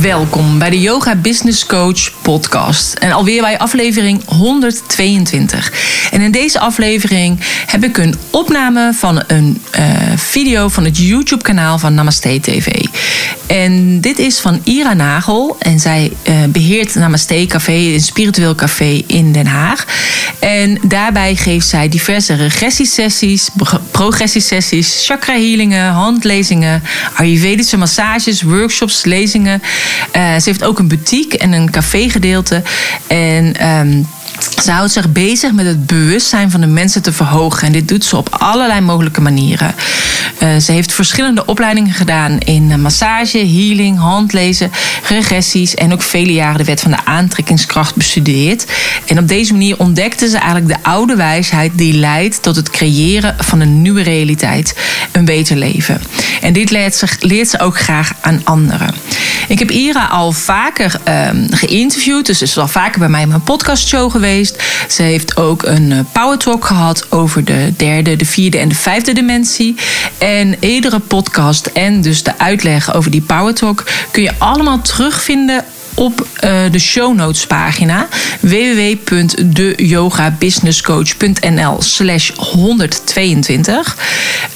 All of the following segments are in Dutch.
Welkom bij de Yoga Business Coach podcast. En alweer bij aflevering 122. En in deze aflevering heb ik een opname van een uh, video van het YouTube kanaal van Namaste TV. En dit is van Ira Nagel. En zij uh, beheert Namaste Café, een spiritueel café in Den Haag. En daarbij geeft zij diverse regressiesessies, progressiesessies, chakra healingen, handlezingen, ayurvedische massages, workshops, lezingen. Uh, ze heeft ook een boutique en een cafégedeelte. En um, ze houdt zich bezig met het bewustzijn van de mensen te verhogen. En dit doet ze op allerlei mogelijke manieren. Uh, ze heeft verschillende opleidingen gedaan in massage, healing, handlezen, regressies en ook vele jaren de wet van de aantrekkingskracht bestudeerd. En op deze manier ontdekte ze eigenlijk de oude wijsheid die leidt tot het creëren van een nieuwe realiteit, een beter leven. En dit leert ze, leert ze ook graag aan anderen. Ik heb Ira al vaker um, geïnterviewd, dus ze is al vaker bij mij in mijn podcastshow geweest. Ze heeft ook een power talk gehad over de derde, de vierde en de vijfde dimensie. En iedere podcast en dus de uitleg over die power talk kun je allemaal terugvinden op uh, de show notes pagina www.deyogabusinesscoach.nl slash 122.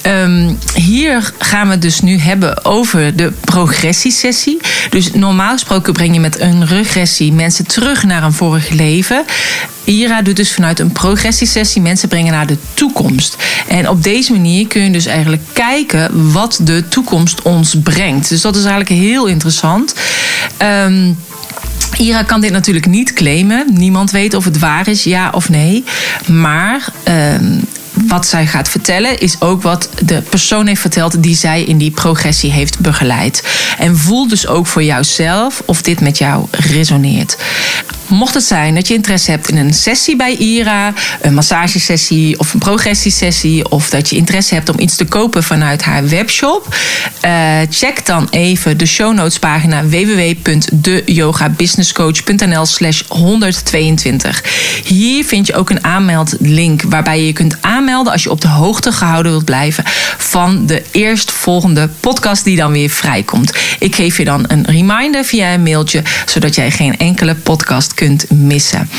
Um, hier gaan we het dus nu hebben over de progressiesessie. Dus normaal gesproken breng je met een regressie mensen terug naar een vorig leven. Ira doet dus vanuit een progressiesessie mensen brengen naar de toekomst. En op deze manier kun je dus eigenlijk kijken wat de toekomst ons brengt. Dus dat is eigenlijk heel interessant. Um, Ira kan dit natuurlijk niet claimen. Niemand weet of het waar is, ja of nee. Maar um, wat zij gaat vertellen is ook wat de persoon heeft verteld die zij in die progressie heeft begeleid. En voel dus ook voor jouzelf of dit met jou resoneert. Mocht het zijn dat je interesse hebt in een sessie bij IRA, een massagesessie of een progressiesessie, of dat je interesse hebt om iets te kopen vanuit haar webshop, uh, check dan even de show notes pagina www.deyogabusinesscoach.nl slash 122. Hier vind je ook een aanmeldlink waarbij je je kunt aanmelden als je op de hoogte gehouden wilt blijven van de eerstvolgende podcast die dan weer vrijkomt. Ik geef je dan een reminder via een mailtje, zodat jij geen enkele podcast kunt missen.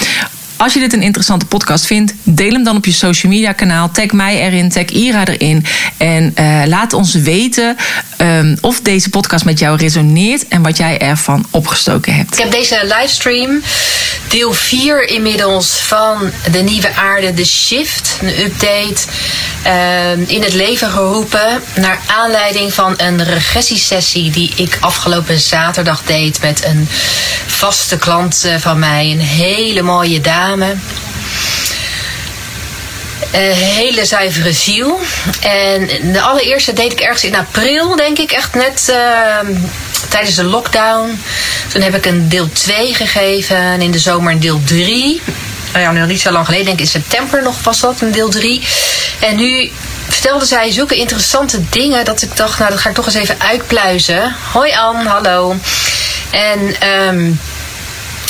Als je dit een interessante podcast vindt, deel hem dan op je social media kanaal. Tag mij erin, tag Ira erin. En uh, laat ons weten um, of deze podcast met jou resoneert en wat jij ervan opgestoken hebt. Ik heb deze livestream, deel 4 inmiddels van de nieuwe aarde, de shift, een update, uh, in het leven geroepen. Naar aanleiding van een regressiesessie die ik afgelopen zaterdag deed met een vaste klant eh, van mij. Een hele mooie dame hele zuivere ziel. En de allereerste deed ik ergens in april, denk ik. Echt net uh, tijdens de lockdown. Toen heb ik een deel 2 gegeven. En in de zomer een deel 3. Nou ja, nog niet zo lang geleden. Denk ik in september nog was dat, een deel 3. En nu vertelde zij zulke interessante dingen dat ik dacht, nou dat ga ik toch eens even uitpluizen. Hoi Anne, hallo. En um,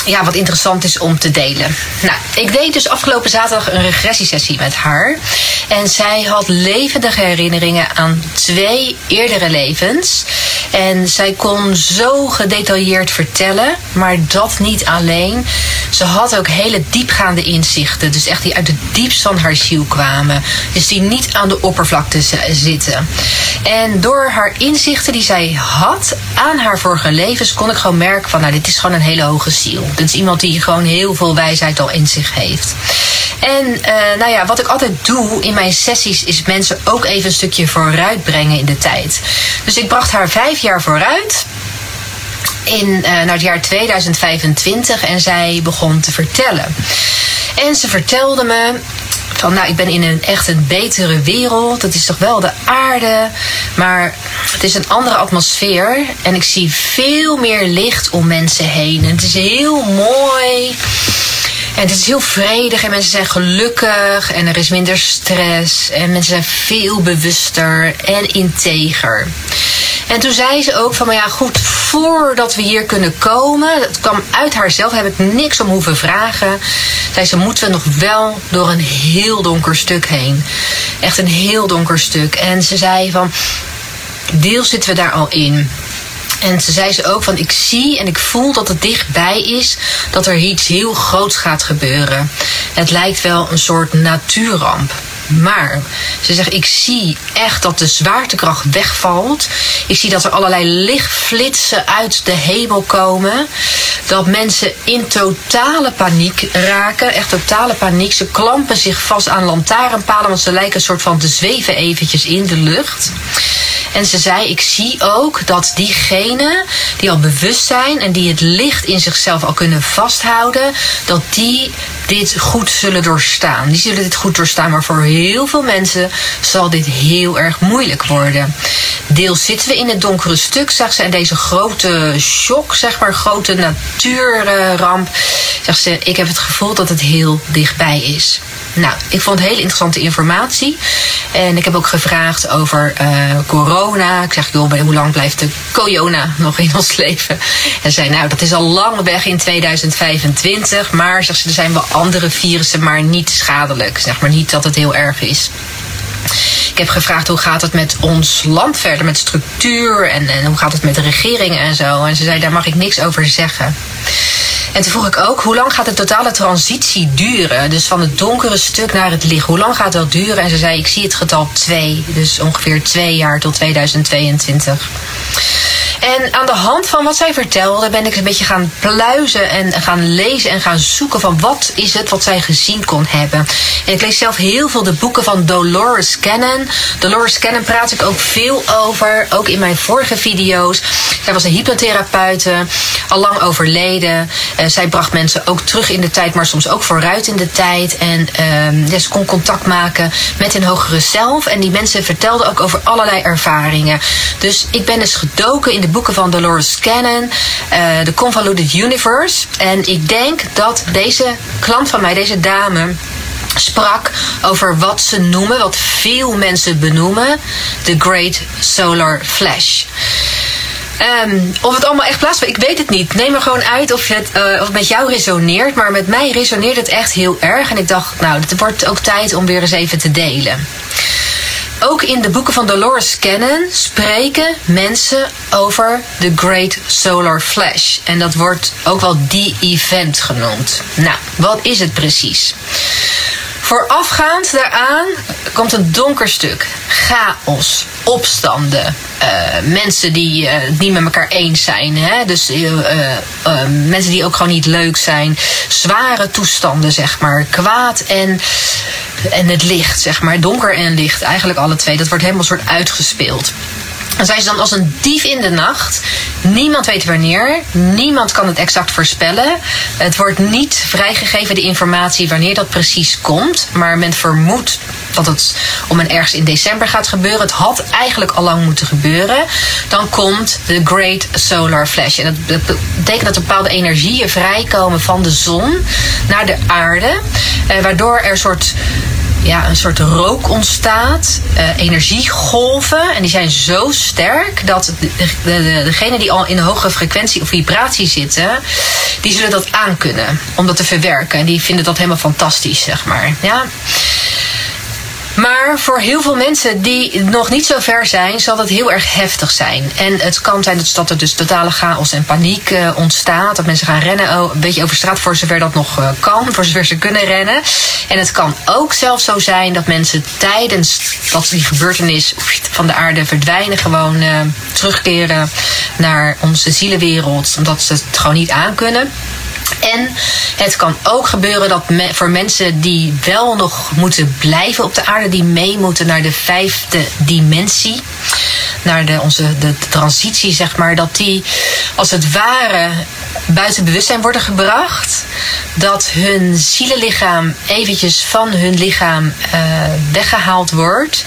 ja, wat interessant is om te delen. Nou, ik deed dus afgelopen zaterdag een regressiesessie met haar. En zij had levendige herinneringen aan twee eerdere levens. En zij kon zo gedetailleerd vertellen, maar dat niet alleen. Ze had ook hele diepgaande inzichten, dus echt die uit de diepst van haar ziel kwamen. Dus die niet aan de oppervlakte zitten. En door haar inzichten die zij had aan haar vorige levens, kon ik gewoon merken van, nou, dit is gewoon een hele hoge ziel. Dit is iemand die gewoon heel veel wijsheid al in zich heeft. En uh, nou ja, wat ik altijd doe in mijn sessies is mensen ook even een stukje vooruit brengen in de tijd. Dus ik bracht haar vijf jaar vooruit in, uh, naar het jaar 2025 en zij begon te vertellen. En ze vertelde me van nou, ik ben in een echt een betere wereld. Het is toch wel de aarde, maar het is een andere atmosfeer. En ik zie veel meer licht om mensen heen. En het is heel mooi. En het is heel vredig en mensen zijn gelukkig en er is minder stress en mensen zijn veel bewuster en integer. En toen zei ze ook van, maar ja goed, voordat we hier kunnen komen, dat kwam uit haarzelf, heb ik niks om hoeven vragen. Zei ze, moeten we nog wel door een heel donker stuk heen. Echt een heel donker stuk. En ze zei van, deels zitten we daar al in. En ze zei ze ook van ik zie en ik voel dat het dichtbij is dat er iets heel groots gaat gebeuren. Het lijkt wel een soort natuurramp. Maar ze zegt, ik zie echt dat de zwaartekracht wegvalt. Ik zie dat er allerlei lichtflitsen uit de hemel komen. Dat mensen in totale paniek raken. Echt totale paniek. Ze klampen zich vast aan lantaarnpalen, want ze lijken een soort van te zweven eventjes in de lucht. En ze zei, ik zie ook dat diegenen die al bewust zijn en die het licht in zichzelf al kunnen vasthouden, dat die dit goed zullen doorstaan. Die zullen dit goed doorstaan, maar voor heel veel mensen zal dit heel erg moeilijk worden. Deels zitten we in het donkere stuk, zegt ze, en deze grote shock, zeg maar, grote natuurramp, zegt ze, ik heb het gevoel dat het heel dichtbij is. Nou, ik vond het interessante informatie. En ik heb ook gevraagd over uh, corona. Ik zeg, joh, hoe lang blijft de corona nog in ons leven? En zei, nou, dat is al lang weg in 2025. Maar, zegt ze, er zijn wel andere virussen, maar niet schadelijk. Zeg maar niet dat het heel erg is. Ik heb gevraagd hoe gaat het met ons land verder, met structuur en, en hoe gaat het met de regering en zo. En ze zei, daar mag ik niks over zeggen. En toen vroeg ik ook, hoe lang gaat de totale transitie duren? Dus van het donkere stuk naar het licht. Hoe lang gaat dat duren? En ze zei, ik zie het getal 2. Dus ongeveer twee jaar tot 2022. En aan de hand van wat zij vertelde ben ik een beetje gaan pluizen en gaan lezen en gaan zoeken van wat is het wat zij gezien kon hebben. En ik lees zelf heel veel de boeken van Dolores Cannon. Dolores Cannon praat ik ook veel over, ook in mijn vorige video's. Zij was een hypnotherapeute, al lang overleden. Uh, zij bracht mensen ook terug in de tijd, maar soms ook vooruit in de tijd. En uh, ze kon contact maken met hun hogere zelf. En die mensen vertelden ook over allerlei ervaringen. Dus ik ben eens gedoken in de boeken van Dolores Cannon, uh, The Convoluted Universe. En ik denk dat deze klant van mij, deze dame sprak over wat ze noemen, wat veel mensen benoemen, The Great Solar Flash. Um, of het allemaal echt plaatsvindt, ik weet het niet. Neem er gewoon uit of het, uh, of het met jou resoneert. Maar met mij resoneert het echt heel erg. En ik dacht, nou, het wordt ook tijd om weer eens even te delen. Ook in de boeken van Dolores Cannon spreken mensen over The Great Solar Flash. En dat wordt ook wel die event genoemd. Nou, wat is het precies? Voorafgaand daaraan komt een donker stuk. Chaos, opstanden, uh, mensen die uh, niet met elkaar eens zijn. Hè? Dus uh, mensen die ook gewoon niet leuk zijn. Zware toestanden, zeg maar. Kwaad en, en het licht, zeg maar. Donker en licht, eigenlijk alle twee. Dat wordt helemaal soort uitgespeeld. Dan zijn ze dan als een dief in de nacht. Niemand weet wanneer. Niemand kan het exact voorspellen. Het wordt niet vrijgegeven, de informatie, wanneer dat precies komt. Maar men vermoedt dat het om een ergens in december gaat gebeuren. Het had eigenlijk al lang moeten gebeuren. Dan komt de Great Solar Flash. En dat betekent dat bepaalde energieën vrijkomen van de zon naar de aarde. Eh, waardoor er een soort ja, een soort rook ontstaat, uh, energiegolven. En die zijn zo sterk dat de, de, degenen die al in een hogere frequentie of vibratie zitten, die zullen dat aankunnen om dat te verwerken. En die vinden dat helemaal fantastisch, zeg maar. Ja. Maar voor heel veel mensen die nog niet zo ver zijn, zal dat heel erg heftig zijn. En het kan zijn dat er dus totale chaos en paniek uh, ontstaat. Dat mensen gaan rennen, oh, een beetje over straat voor zover dat nog uh, kan, voor zover ze kunnen rennen. En het kan ook zelfs zo zijn dat mensen tijdens dat die gebeurtenis van de aarde verdwijnen, gewoon uh, terugkeren naar onze zielenwereld, omdat ze het gewoon niet aankunnen. En het kan ook gebeuren dat voor mensen die wel nog moeten blijven op de aarde, die mee moeten naar de vijfde dimensie, naar de, onze, de transitie, zeg maar, dat die als het ware buiten bewustzijn worden gebracht. Dat hun zielenlichaam eventjes van hun lichaam uh, weggehaald wordt.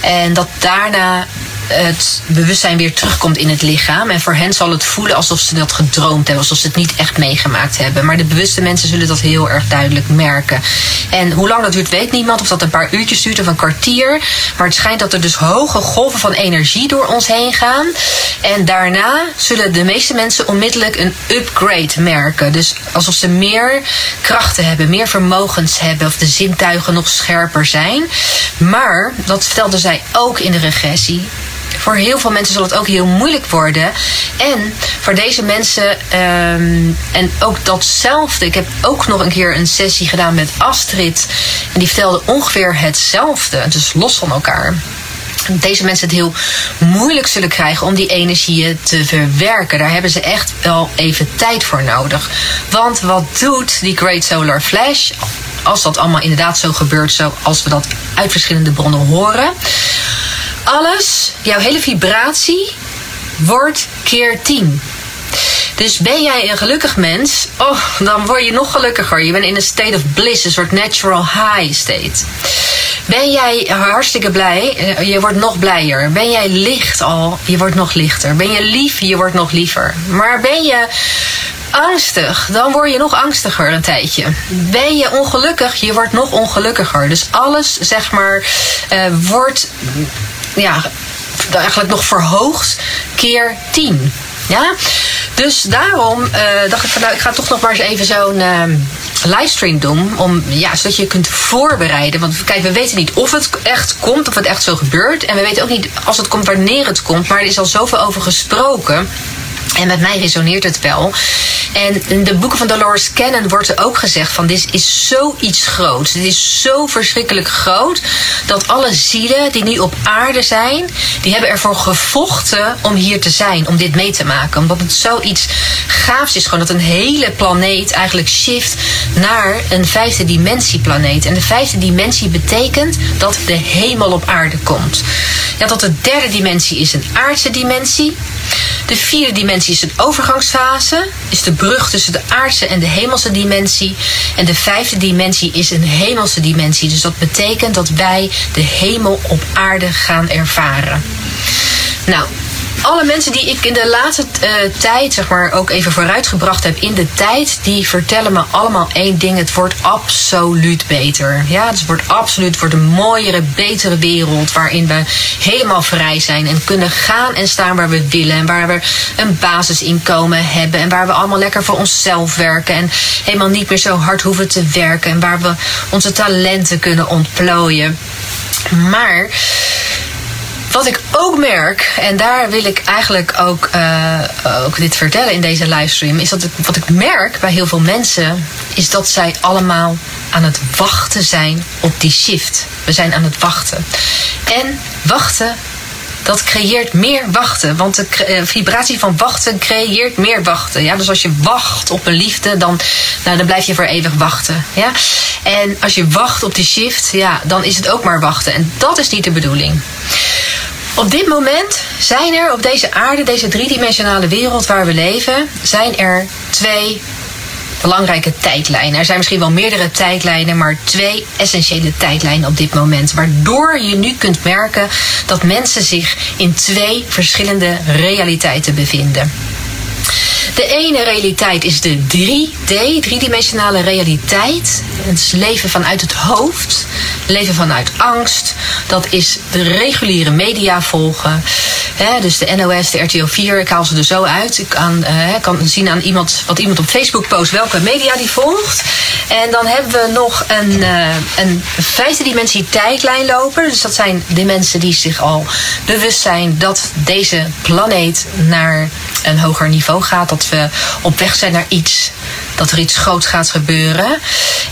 En dat daarna het bewustzijn weer terugkomt in het lichaam. En voor hen zal het voelen alsof ze dat gedroomd hebben, alsof ze het niet echt meegemaakt hebben. Maar de bewuste mensen zullen dat heel erg duidelijk merken. En hoe lang dat duurt, weet niemand. Of dat een paar uurtjes duurt of een kwartier. Maar het schijnt dat er dus hoge golven van energie door ons heen gaan. En daarna zullen de meeste mensen onmiddellijk een upgrade merken. Dus alsof ze meer krachten hebben, meer vermogens hebben. Of de zintuigen nog scherper zijn. Maar, dat vertelde zij ook in de regressie voor heel veel mensen zal het ook heel moeilijk worden. En voor deze mensen, um, en ook datzelfde. Ik heb ook nog een keer een sessie gedaan met Astrid. En die vertelde ongeveer hetzelfde. Dus los van elkaar deze mensen het heel moeilijk zullen krijgen om die energieën te verwerken. Daar hebben ze echt wel even tijd voor nodig. Want wat doet die Great Solar Flash? Als dat allemaal inderdaad zo gebeurt, zoals we dat uit verschillende bronnen horen. Alles, jouw hele vibratie, wordt keer 10. Dus ben jij een gelukkig mens, oh, dan word je nog gelukkiger. Je bent in een state of bliss, een soort natural high state. Ben jij hartstikke blij? Eh, je wordt nog blijer. Ben jij licht al? Je wordt nog lichter. Ben je lief? Je wordt nog liever. Maar ben je angstig, dan word je nog angstiger een tijdje. Ben je ongelukkig, je wordt nog ongelukkiger. Dus alles, zeg maar, uh, wordt ja, eigenlijk nog verhoogd keer 10. Ja? Dus daarom uh, dacht ik van nou, ik ga toch nog maar eens even zo'n uh, livestream doen. Om, ja, zodat je kunt voorbereiden. Want kijk, we weten niet of het echt komt, of het echt zo gebeurt. En we weten ook niet als het komt, wanneer het komt. Maar er is al zoveel over gesproken. En met mij resoneert het wel. En in de boeken van Dolores Cannon wordt er ook gezegd van dit is zoiets groots. Dit is zo verschrikkelijk groot dat alle zielen die nu op aarde zijn, die hebben ervoor gevochten om hier te zijn, om dit mee te maken. Omdat het zoiets gaafs is, gewoon dat een hele planeet eigenlijk shift naar een vijfde dimensie planeet. En de vijfde dimensie betekent dat de hemel op aarde komt. Ja, dat de derde dimensie is een aardse dimensie. De vierde dimensie is een overgangsfase, is de brug tussen de aardse en de hemelse dimensie. En de vijfde dimensie is een hemelse dimensie. Dus dat betekent dat wij de hemel op aarde gaan ervaren. Nou, alle mensen die ik in de laatste uh, tijd, zeg maar, ook even vooruitgebracht heb in de tijd, die vertellen me allemaal één ding. Het wordt absoluut beter. Ja, het wordt absoluut voor een mooiere, betere wereld waarin we helemaal vrij zijn en kunnen gaan en staan waar we willen. En waar we een basisinkomen hebben en waar we allemaal lekker voor onszelf werken en helemaal niet meer zo hard hoeven te werken en waar we onze talenten kunnen ontplooien. Maar wat ik ook merk, en daar wil ik eigenlijk ook, uh, ook dit vertellen in deze livestream, is dat ik, wat ik merk bij heel veel mensen, is dat zij allemaal aan het wachten zijn op die shift. We zijn aan het wachten. En wachten dat creëert meer wachten. Want de eh, vibratie van wachten creëert meer wachten. Ja? Dus als je wacht op een liefde, dan, nou, dan blijf je voor eeuwig wachten. Ja? En als je wacht op die shift, ja, dan is het ook maar wachten. En dat is niet de bedoeling. Op dit moment zijn er op deze aarde, deze driedimensionale wereld waar we leven, zijn er twee belangrijke tijdlijnen. Er zijn misschien wel meerdere tijdlijnen, maar twee essentiële tijdlijnen op dit moment. Waardoor je nu kunt merken dat mensen zich in twee verschillende realiteiten bevinden. De ene realiteit is de 3D, driedimensionale realiteit. Het leven vanuit het hoofd, leven vanuit angst. Dat is de reguliere media volgen. Dus de NOS, de RTL 4, ik haal ze er zo uit. Ik kan, uh, kan zien aan iemand, wat iemand op Facebook post, welke media die volgt. En dan hebben we nog een, uh, een vijfde dimensie tijdlijn lopen. Dus dat zijn de mensen die zich al bewust zijn dat deze planeet naar een hoger niveau gaat. Dat we op weg zijn naar iets. Dat er iets groots gaat gebeuren.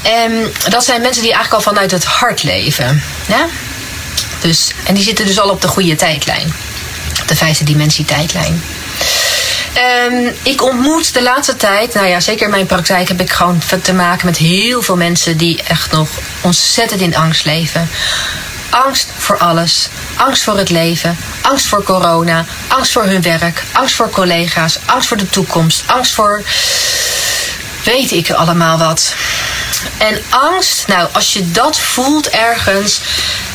En dat zijn mensen die eigenlijk al vanuit het hart leven. Ja? Dus, en die zitten dus al op de goede tijdlijn. De vijfde dimensie tijdlijn. Um, ik ontmoet de laatste tijd, nou ja, zeker in mijn praktijk heb ik gewoon te maken met heel veel mensen die echt nog ontzettend in angst leven. Angst voor alles. Angst voor het leven. Angst voor corona. Angst voor hun werk. Angst voor collega's. Angst voor de toekomst. Angst voor. weet ik allemaal wat. En angst, nou, als je dat voelt ergens,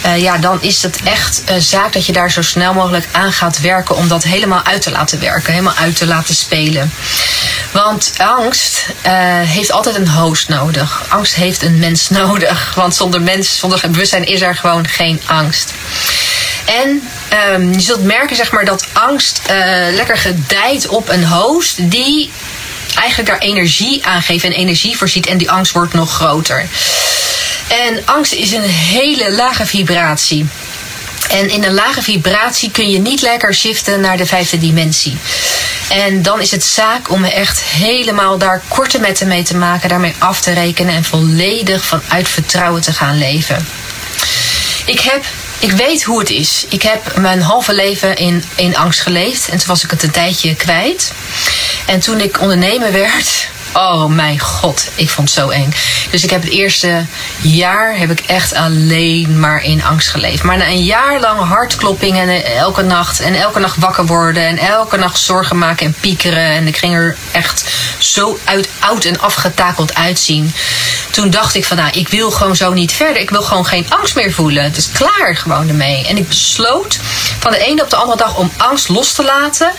uh, ja, dan is het echt een zaak dat je daar zo snel mogelijk aan gaat werken om dat helemaal uit te laten werken, helemaal uit te laten spelen. Want angst uh, heeft altijd een host nodig. Angst heeft een mens nodig. Want zonder mens, zonder bewustzijn is er gewoon geen angst. En um, je zult merken zeg maar, dat angst uh, lekker gedijt op een host die eigenlijk daar energie aan geeft en energie voorziet. En die angst wordt nog groter. En angst is een hele lage vibratie. En in een lage vibratie kun je niet lekker shiften naar de vijfde dimensie. En dan is het zaak om echt helemaal daar korte metten mee te maken, daarmee af te rekenen en volledig vanuit vertrouwen te gaan leven. Ik heb ik weet hoe het is. Ik heb mijn halve leven in, in angst geleefd. En toen was ik het een tijdje kwijt. En toen ik ondernemer werd, Oh mijn god, ik vond het zo eng. Dus ik heb het eerste jaar heb ik echt alleen maar in angst geleefd. Maar na een jaar lang hartkloppingen en elke nacht en elke nacht wakker worden en elke nacht zorgen maken en piekeren en ik ging er echt zo uit, oud en afgetakeld uitzien. Toen dacht ik van nou, ik wil gewoon zo niet verder. Ik wil gewoon geen angst meer voelen. Het is klaar gewoon ermee. En ik besloot van de ene op de andere dag om angst los te laten.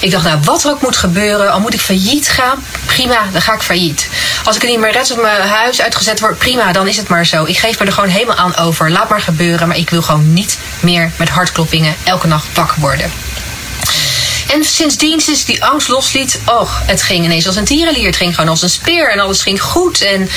Ik dacht nou, wat er ook moet gebeuren, al moet ik failliet gaan, prima, dan ga ik failliet. Als ik er niet meer red op mijn huis uitgezet word, prima, dan is het maar zo. Ik geef me er gewoon helemaal aan over. Laat maar gebeuren, maar ik wil gewoon niet meer met hartkloppingen elke nacht wakker worden. En sindsdien, sinds die angst losliet, oh, het ging ineens als een tierenlier. Het ging gewoon als een speer en alles ging goed. En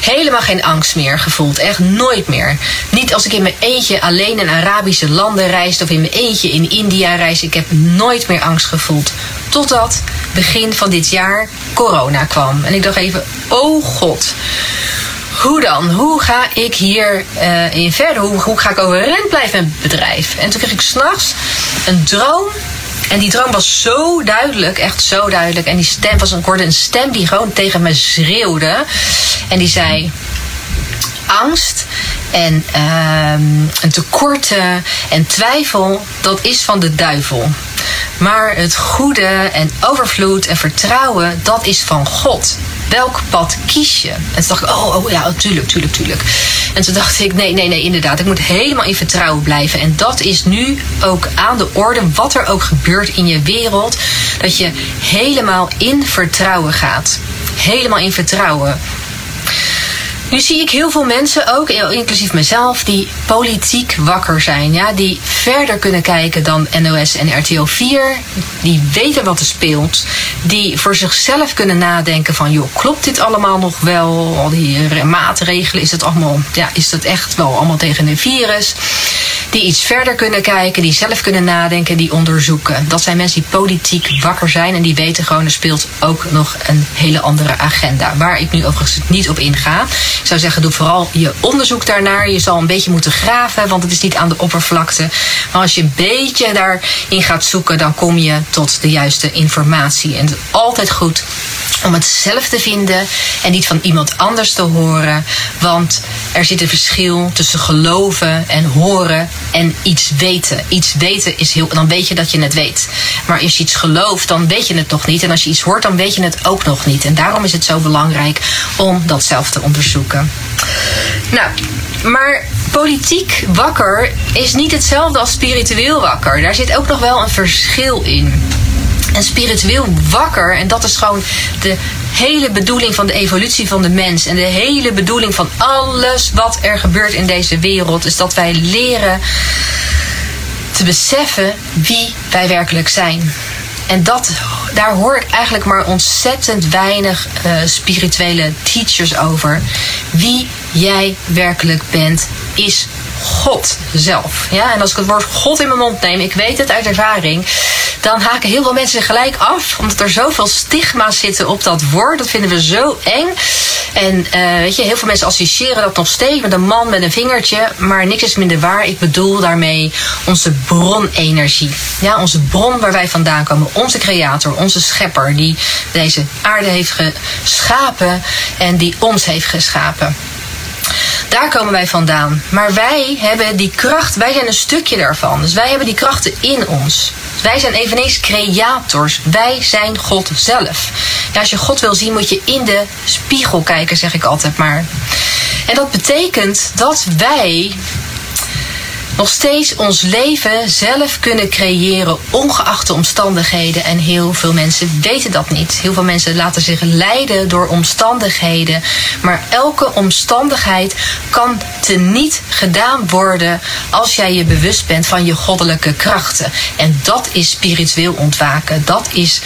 helemaal geen angst meer gevoeld. Echt nooit meer. Niet als ik in mijn eentje alleen in Arabische landen reisde of in mijn eentje in India reisde. Ik heb nooit meer angst gevoeld. Totdat begin van dit jaar corona kwam. En ik dacht even, oh god hoe dan? Hoe ga ik hier uh, in verder? Hoe, hoe ga ik overeind blijven in het bedrijf? En toen kreeg ik s'nachts een droom en die droom was zo duidelijk, echt zo duidelijk. En die stem was, ik hoorde een stem die gewoon tegen me schreeuwde. En die zei: Angst en uh, een tekorten en twijfel, dat is van de duivel. Maar het goede en overvloed en vertrouwen, dat is van God welk pad kies je? En toen dacht ik, oh, oh ja, tuurlijk, tuurlijk, tuurlijk. En toen dacht ik, nee, nee, nee, inderdaad. Ik moet helemaal in vertrouwen blijven. En dat is nu ook aan de orde, wat er ook gebeurt in je wereld. Dat je helemaal in vertrouwen gaat. Helemaal in vertrouwen. Nu zie ik heel veel mensen ook, inclusief mezelf, die politiek wakker zijn. Ja, die verder kunnen kijken dan NOS en RTL 4. Die weten wat er speelt. Die voor zichzelf kunnen nadenken van, joh, klopt dit allemaal nog wel? Al die maatregelen, is het allemaal, ja, is dat echt wel allemaal tegen een virus? Die iets verder kunnen kijken, die zelf kunnen nadenken, die onderzoeken. Dat zijn mensen die politiek wakker zijn en die weten gewoon, er speelt ook nog een hele andere agenda. Waar ik nu overigens niet op inga. Ik zou zeggen, doe vooral je onderzoek daarnaar. Je zal een beetje moeten graven, want het is niet aan de oppervlakte. Maar als je een beetje daarin gaat zoeken, dan kom je tot de juiste informatie. En het is altijd goed om het zelf te vinden en niet van iemand anders te horen. Want er zit een verschil tussen geloven en horen en iets weten. Iets weten is heel. Dan weet je dat je het weet. Maar als je iets gelooft, dan weet je het nog niet. En als je iets hoort, dan weet je het ook nog niet. En daarom is het zo belangrijk om dat zelf te onderzoeken. Nou, maar politiek wakker is niet hetzelfde als spiritueel wakker. Daar zit ook nog wel een verschil in. En spiritueel wakker, en dat is gewoon de hele bedoeling van de evolutie van de mens. En de hele bedoeling van alles wat er gebeurt in deze wereld, is dat wij leren te beseffen wie wij werkelijk zijn. En dat, daar hoor ik eigenlijk maar ontzettend weinig uh, spirituele teachers over. Wie jij werkelijk bent, is God zelf. Ja, en als ik het woord God in mijn mond neem, ik weet het uit ervaring, dan haken heel veel mensen gelijk af, omdat er zoveel stigma's zitten op dat woord. Dat vinden we zo eng. En uh, weet je, heel veel mensen associëren dat nog steeds met een man met een vingertje, maar niks is minder waar. Ik bedoel daarmee onze bronenergie. Ja, onze bron waar wij vandaan komen, onze creator, onze schepper, die deze aarde heeft geschapen en die ons heeft geschapen. Daar komen wij vandaan. Maar wij hebben die kracht, wij zijn een stukje daarvan. Dus wij hebben die krachten in ons. Wij zijn eveneens creators. Wij zijn God zelf. Ja, als je God wil zien, moet je in de spiegel kijken, zeg ik altijd maar. En dat betekent dat wij nog steeds ons leven zelf kunnen creëren, ongeacht de omstandigheden. En heel veel mensen weten dat niet. Heel veel mensen laten zich leiden door omstandigheden. Maar elke omstandigheid kan teniet gedaan worden als jij je bewust bent van je goddelijke krachten. En dat is spiritueel ontwaken. Dat is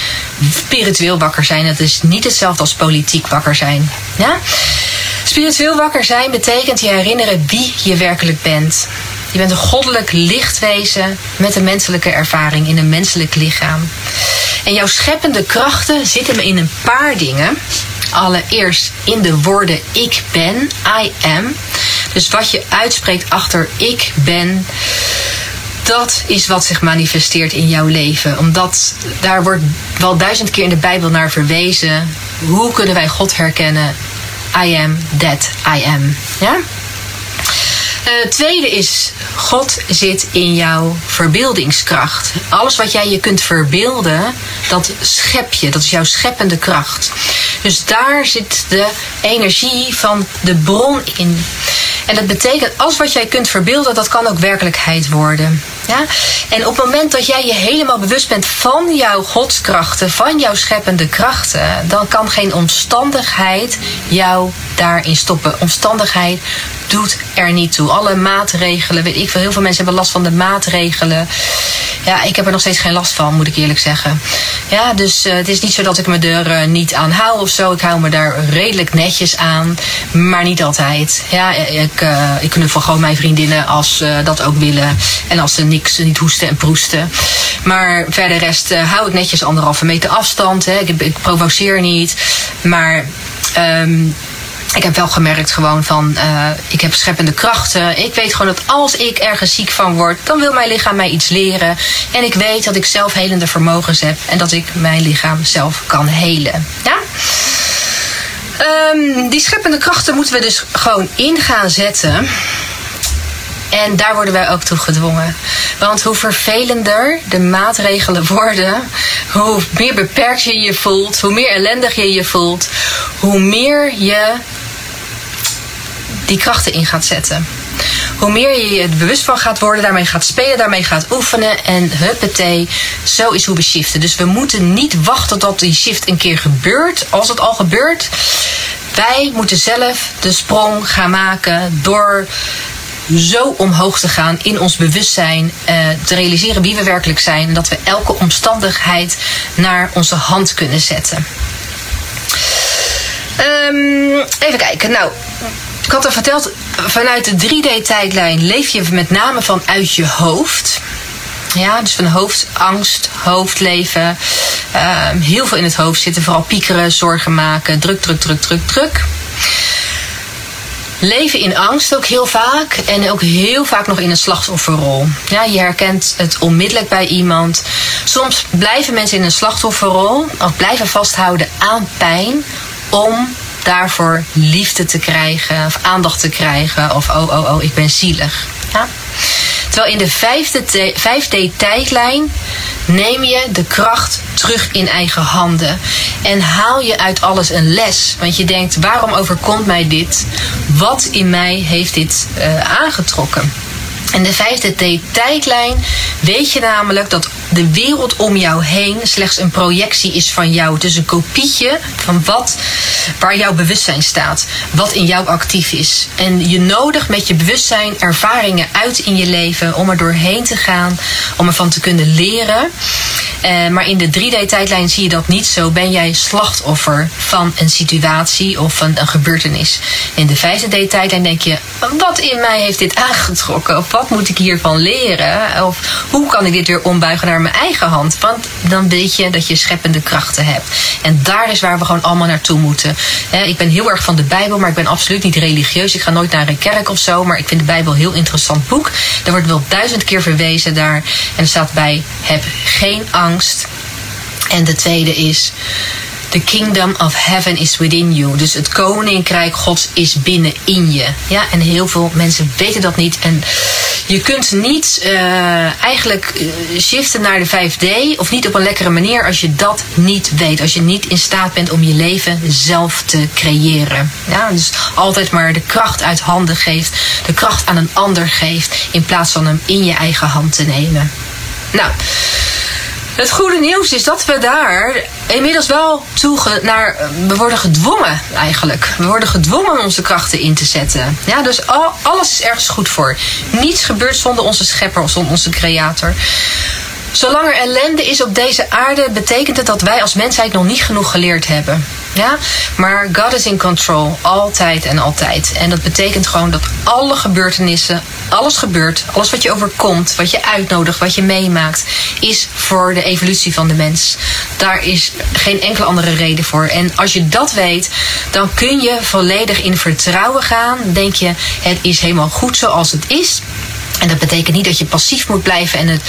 spiritueel wakker zijn. Dat is niet hetzelfde als politiek wakker zijn. Ja? Spiritueel wakker zijn betekent je herinneren wie je werkelijk bent. Je bent een goddelijk lichtwezen met een menselijke ervaring in een menselijk lichaam. En jouw scheppende krachten zitten in een paar dingen. Allereerst in de woorden ik ben, I am. Dus wat je uitspreekt achter ik ben, dat is wat zich manifesteert in jouw leven. Omdat daar wordt wel duizend keer in de Bijbel naar verwezen. Hoe kunnen wij God herkennen? I am that I am. Ja? Uh, tweede is, God zit in jouw verbeeldingskracht. Alles wat jij je kunt verbeelden, dat schep je. Dat is jouw scheppende kracht. Dus daar zit de energie van de bron in. En dat betekent, alles wat jij kunt verbeelden, dat kan ook werkelijkheid worden. Ja? En op het moment dat jij je helemaal bewust bent van jouw godskrachten, van jouw scheppende krachten, dan kan geen omstandigheid jou daarin stoppen. Omstandigheid doet er niet toe. Alle maatregelen, ik veel, heel veel mensen hebben last van de maatregelen. Ja, ik heb er nog steeds geen last van, moet ik eerlijk zeggen. Ja, dus uh, het is niet zo dat ik er uh, niet aan hou of zo. Ik hou me daar redelijk netjes aan, maar niet altijd. Ja, ik, uh, ik knuffel gewoon mijn vriendinnen als dat ook willen. En als ze niks, niet hoesten en proesten. Maar verder rest hou ik netjes anderhalve meter afstand. Hè. Ik, ik provoceer niet. Maar... Um, ik heb wel gemerkt gewoon van, uh, ik heb scheppende krachten. Ik weet gewoon dat als ik ergens ziek van word, dan wil mijn lichaam mij iets leren. En ik weet dat ik zelf helende vermogens heb en dat ik mijn lichaam zelf kan helen. Ja? Um, die scheppende krachten moeten we dus gewoon in gaan zetten. En daar worden wij ook toe gedwongen. Want hoe vervelender de maatregelen worden, hoe meer beperkt je je voelt, hoe meer ellendig je je voelt, hoe meer je die krachten in gaat zetten. Hoe meer je je bewust van gaat worden, daarmee gaat spelen, daarmee gaat oefenen en huppatee, zo is hoe we shiften. Dus we moeten niet wachten tot die shift een keer gebeurt. Als het al gebeurt, wij moeten zelf de sprong gaan maken door zo omhoog te gaan in ons bewustzijn, eh, te realiseren wie we werkelijk zijn en dat we elke omstandigheid naar onze hand kunnen zetten. Um, even kijken. Nou, ik had al verteld, vanuit de 3D-tijdlijn leef je met name vanuit je hoofd. Ja, dus van hoofd, angst, hoofdleven. Uh, heel veel in het hoofd zitten, vooral piekeren, zorgen maken, druk, druk, druk, druk, druk. Leven in angst ook heel vaak en ook heel vaak nog in een slachtofferrol. Ja, je herkent het onmiddellijk bij iemand. Soms blijven mensen in een slachtofferrol of blijven vasthouden aan pijn om daarvoor liefde te krijgen of aandacht te krijgen of oh oh oh ik ben zielig. Ja? Terwijl in de 5D-tijdlijn neem je de kracht terug in eigen handen. En haal je uit alles een les. Want je denkt, waarom overkomt mij dit? Wat in mij heeft dit uh, aangetrokken? In de vijfde tijdlijn weet je namelijk dat de wereld om jou heen slechts een projectie is van jou. Is een kopietje van wat, waar jouw bewustzijn staat. Wat in jou actief is. En je nodigt met je bewustzijn ervaringen uit in je leven om er doorheen te gaan. Om ervan te kunnen leren. Uh, maar in de 3D-tijdlijn zie je dat niet zo. Ben jij slachtoffer van een situatie of van een gebeurtenis. In de 5D-tijdlijn denk je, wat in mij heeft dit aangetrokken? Of wat moet ik hiervan leren? Of hoe kan ik dit weer ombuigen naar mijn eigen hand? Want dan weet je dat je scheppende krachten hebt. En daar is waar we gewoon allemaal naartoe moeten. ik ben heel erg van de Bijbel, maar ik ben absoluut niet religieus. Ik ga nooit naar een kerk of zo, maar ik vind de Bijbel een heel interessant boek. Er wordt wel duizend keer verwezen daar. En er staat bij, heb geen angst. En de tweede is, The kingdom of heaven is within you. Dus het koninkrijk gods is binnenin je. Ja, en heel veel mensen weten dat niet. En je kunt niet uh, eigenlijk uh, shiften naar de 5D of niet op een lekkere manier als je dat niet weet. Als je niet in staat bent om je leven zelf te creëren. Ja, dus altijd maar de kracht uit handen geeft, de kracht aan een ander geeft, in plaats van hem in je eigen hand te nemen. Nou. Het goede nieuws is dat we daar inmiddels wel toe naar. We worden gedwongen eigenlijk. We worden gedwongen om onze krachten in te zetten. Ja, dus al, alles is ergens goed voor. Niets gebeurt zonder onze schepper of zonder onze creator. Zolang er ellende is op deze aarde, betekent het dat wij als mensheid nog niet genoeg geleerd hebben. Ja? Maar God is in control, altijd en altijd. En dat betekent gewoon dat alle gebeurtenissen, alles gebeurt, alles wat je overkomt, wat je uitnodigt, wat je meemaakt, is voor de evolutie van de mens. Daar is geen enkele andere reden voor. En als je dat weet, dan kun je volledig in vertrouwen gaan. Denk je, het is helemaal goed zoals het is. En dat betekent niet dat je passief moet blijven en het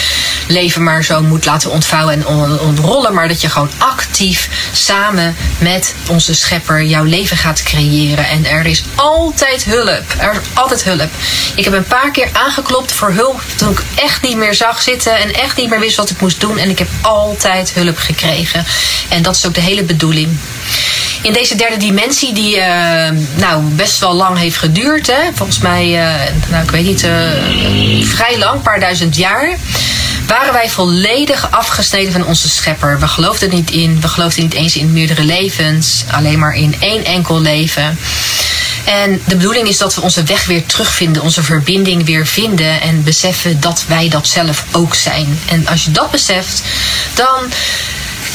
leven maar zo moet laten ontvouwen en ontrollen, maar dat je gewoon actief samen met onze schepper jouw leven gaat creëren. En er is altijd hulp. Er is altijd hulp. Ik heb een paar keer aangeklopt voor hulp toen ik echt niet meer zag zitten en echt niet meer wist wat ik moest doen. En ik heb altijd hulp gekregen. En dat is ook de hele bedoeling in deze derde dimensie, die uh, nou best wel lang heeft geduurd. Hè? Volgens mij, uh, nou ik weet niet, uh, vrij lang, een paar duizend jaar. Waren wij volledig afgesneden van onze schepper. We geloofden er niet in. We geloofden niet eens in meerdere levens. Alleen maar in één enkel leven. En de bedoeling is dat we onze weg weer terugvinden, onze verbinding weer vinden en beseffen dat wij dat zelf ook zijn. En als je dat beseft, dan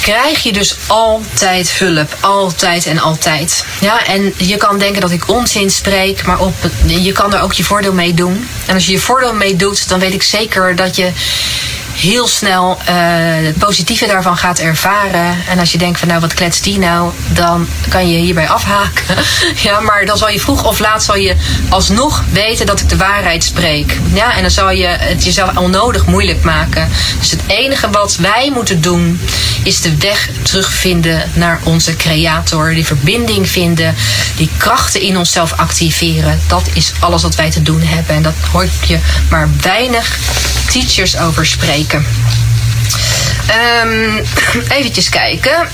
krijg je dus altijd hulp. Altijd en altijd. Ja, en je kan denken dat ik onzin spreek, maar op, je kan er ook je voordeel mee doen. En als je je voordeel mee doet, dan weet ik zeker dat je heel snel uh, het positieve daarvan gaat ervaren. En als je denkt van nou wat kletst die nou, dan kan je hierbij afhaken. ja, maar dan zal je vroeg of laat zal je alsnog weten dat ik de waarheid spreek. Ja, en dan zal je het jezelf onnodig moeilijk maken. Dus het enige wat wij moeten doen is de weg terugvinden naar onze creator. Die verbinding vinden, die krachten in onszelf activeren. Dat is alles wat wij te doen hebben. En dat hoort je maar weinig teachers over spreken. Um, eventjes kijken.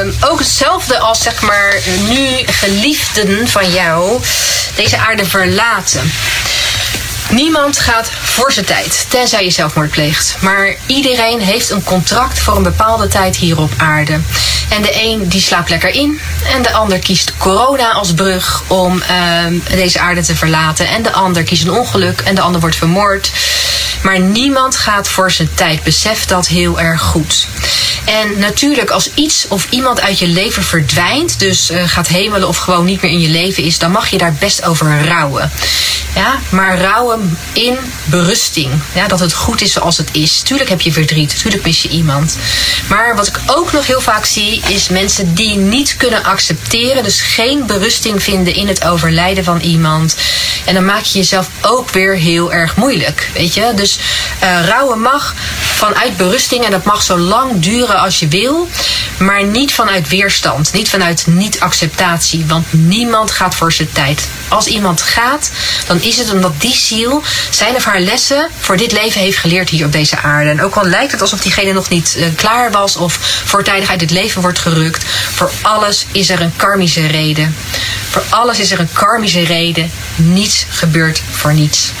Um, ook hetzelfde als zeg maar nu geliefden van jou deze aarde verlaten. Niemand gaat voor zijn tijd, tenzij je zelfmoord pleegt. Maar iedereen heeft een contract voor een bepaalde tijd hier op aarde. En de een die slaapt lekker in. En de ander kiest corona als brug om uh, deze aarde te verlaten. En de ander kiest een ongeluk. En de ander wordt vermoord. Maar niemand gaat voor zijn tijd. Besef dat heel erg goed. En natuurlijk, als iets of iemand uit je leven verdwijnt, dus uh, gaat hemelen of gewoon niet meer in je leven is, dan mag je daar best over rouwen. Ja, maar rouwen in berusting. Ja, dat het goed is zoals het is. Tuurlijk heb je verdriet, tuurlijk mis je iemand. Maar wat ik ook nog heel vaak zie, is mensen die niet kunnen accepteren, dus geen berusting vinden in het overlijden van iemand. En dan maak je jezelf ook weer heel erg moeilijk. Weet je? Dus uh, rouwen mag vanuit berusting en dat mag zo lang duren als je wil, maar niet vanuit weerstand, niet vanuit niet-acceptatie, want niemand gaat voor zijn tijd. Als iemand gaat, dan is het omdat die ziel zijn of haar lessen voor dit leven heeft geleerd hier op deze aarde. En ook al lijkt het alsof diegene nog niet uh, klaar was of voortijdig uit het leven wordt gerukt, voor alles is er een karmische reden. Voor alles is er een karmische reden. Niets gebeurt voor niets.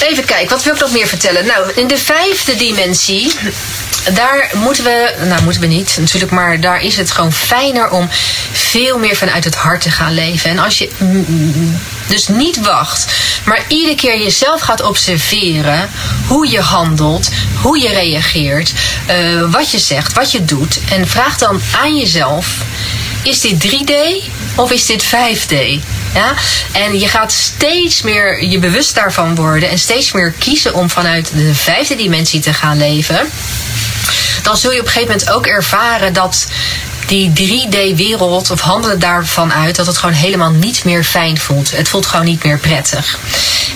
Even kijken, wat wil ik nog meer vertellen? Nou, in de vijfde dimensie daar moeten we, nou moeten we niet natuurlijk, maar daar is het gewoon fijner om veel meer vanuit het hart te gaan leven. En als je dus niet wacht, maar iedere keer jezelf gaat observeren hoe je handelt, hoe je reageert, uh, wat je zegt, wat je doet. En vraag dan aan jezelf: is dit 3D of is dit 5D? Ja? En je gaat steeds meer je bewust daarvan worden en steeds meer kiezen om vanuit de vijfde dimensie te gaan leven. Dan zul je op een gegeven moment ook ervaren dat die 3D-wereld of handelen daarvan uit dat het gewoon helemaal niet meer fijn voelt. Het voelt gewoon niet meer prettig.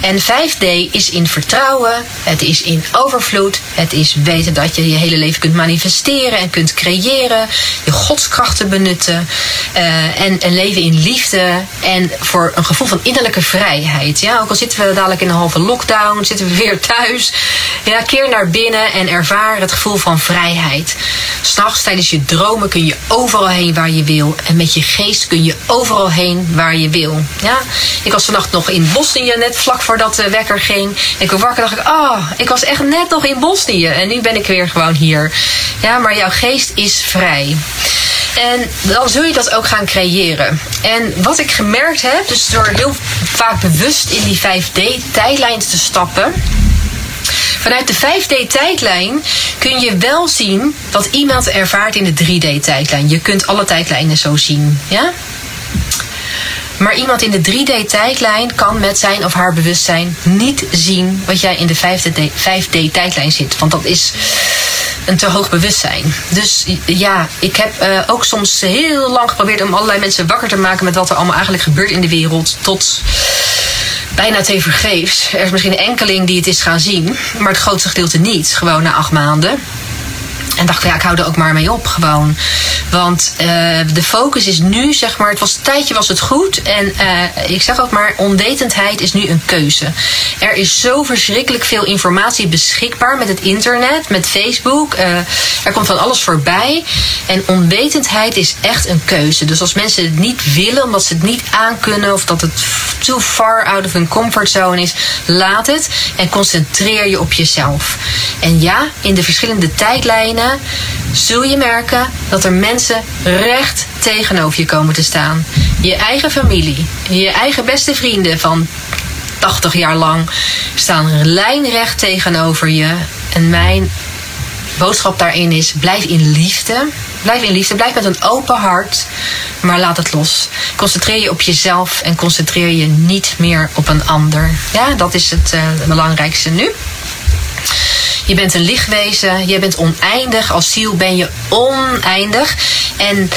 En 5D is in vertrouwen, het is in overvloed, het is weten dat je je hele leven kunt manifesteren en kunt creëren, je godskrachten benutten uh, en, en leven in liefde en voor een gevoel van innerlijke vrijheid. Ja, ook al zitten we dadelijk in een halve lockdown, zitten we weer thuis, ja, keer naar binnen en ervaar het gevoel van vrijheid. S'nachts tijdens je dromen kun je overal heen waar je wil en met je geest kun je overal heen waar je wil. Ja, ik was vannacht nog in Bosnië net vlak voordat de wekker ging. En ik wakker dacht ik, ah, oh, ik was echt net nog in Bosnië. En nu ben ik weer gewoon hier. Ja, maar jouw geest is vrij. En dan zul je dat ook gaan creëren. En wat ik gemerkt heb, dus door heel vaak bewust in die 5D-tijdlijn te stappen. Vanuit de 5D-tijdlijn kun je wel zien wat iemand ervaart in de 3D-tijdlijn. Je kunt alle tijdlijnen zo zien. Ja? Maar iemand in de 3D-tijdlijn kan met zijn of haar bewustzijn niet zien wat jij in de 5D-tijdlijn zit. Want dat is een te hoog bewustzijn. Dus ja, ik heb uh, ook soms heel lang geprobeerd om allerlei mensen wakker te maken met wat er allemaal eigenlijk gebeurt in de wereld. Tot bijna tevergeefs. Er is misschien een enkeling die het is gaan zien, maar het grootste gedeelte niet. Gewoon na acht maanden. En dacht ja, ik hou er ook maar mee op gewoon. Want uh, de focus is nu, zeg maar, het was een tijdje was het goed. En uh, ik zeg ook maar, onwetendheid is nu een keuze. Er is zo verschrikkelijk veel informatie beschikbaar met het internet, met Facebook. Uh, er komt van alles voorbij. En onwetendheid is echt een keuze. Dus als mensen het niet willen, omdat ze het niet aankunnen, of dat het too far out of hun comfortzone is, laat het en concentreer je op jezelf. En ja, in de verschillende tijdlijnen zul je merken dat er mensen recht tegenover je komen te staan. Je eigen familie, je eigen beste vrienden van 80 jaar lang staan lijnrecht tegenover je. En mijn boodschap daarin is: blijf in liefde. Blijf in liefde, blijf met een open hart, maar laat het los. Concentreer je op jezelf en concentreer je niet meer op een ander. Ja, dat is het uh, belangrijkste nu. Je bent een lichtwezen. Je bent oneindig. Als ziel ben je oneindig. En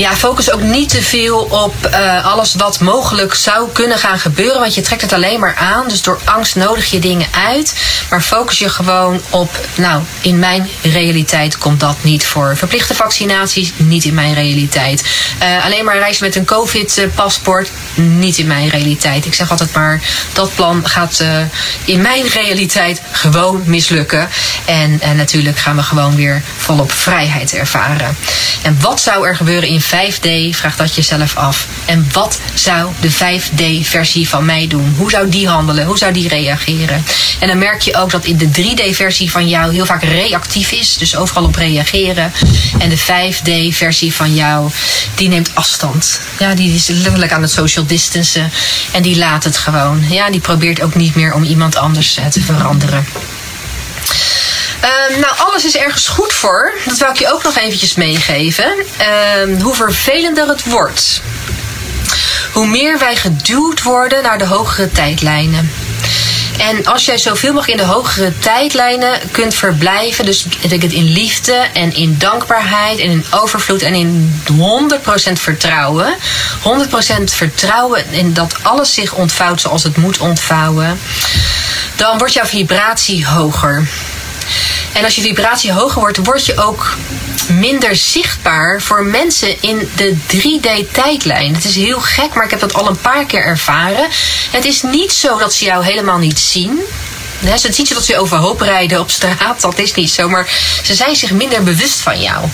ja, focus ook niet te veel op uh, alles wat mogelijk zou kunnen gaan gebeuren. Want je trekt het alleen maar aan. Dus door angst nodig je dingen uit. Maar focus je gewoon op, nou, in mijn realiteit komt dat niet voor. Verplichte vaccinaties, niet in mijn realiteit. Uh, alleen maar reizen met een COVID-paspoort, niet in mijn realiteit. Ik zeg altijd maar, dat plan gaat uh, in mijn realiteit gewoon mislukken. En natuurlijk gaan we gewoon weer volop vrijheid ervaren. En wat zou er gebeuren in 5D, vraag dat jezelf af. En wat zou de 5D-versie van mij doen? Hoe zou die handelen? Hoe zou die reageren? En dan merk je ook dat in de 3D-versie van jou heel vaak reactief is, dus overal op reageren. En de 5D-versie van jou, die neemt afstand. Ja, die is letterlijk aan het social distancen en die laat het gewoon. Ja, die probeert ook niet meer om iemand anders eh, te veranderen. Uh, nou, alles is ergens goed voor. Dat wil ik je ook nog eventjes meegeven. Uh, hoe vervelender het wordt. Hoe meer wij geduwd worden naar de hogere tijdlijnen. En als jij zoveel mogelijk in de hogere tijdlijnen kunt verblijven, dus in liefde en in dankbaarheid en in overvloed en in 100% vertrouwen. 100% vertrouwen in dat alles zich ontvouwt zoals het moet ontvouwen. Dan wordt jouw vibratie hoger. En als je vibratie hoger wordt, word je ook minder zichtbaar voor mensen in de 3D-tijdlijn. Het is heel gek, maar ik heb dat al een paar keer ervaren. Het is niet zo dat ze jou helemaal niet zien. Het is niet zo dat ze overhoop rijden op straat, dat is niet zo. Maar ze zijn zich minder bewust van jou.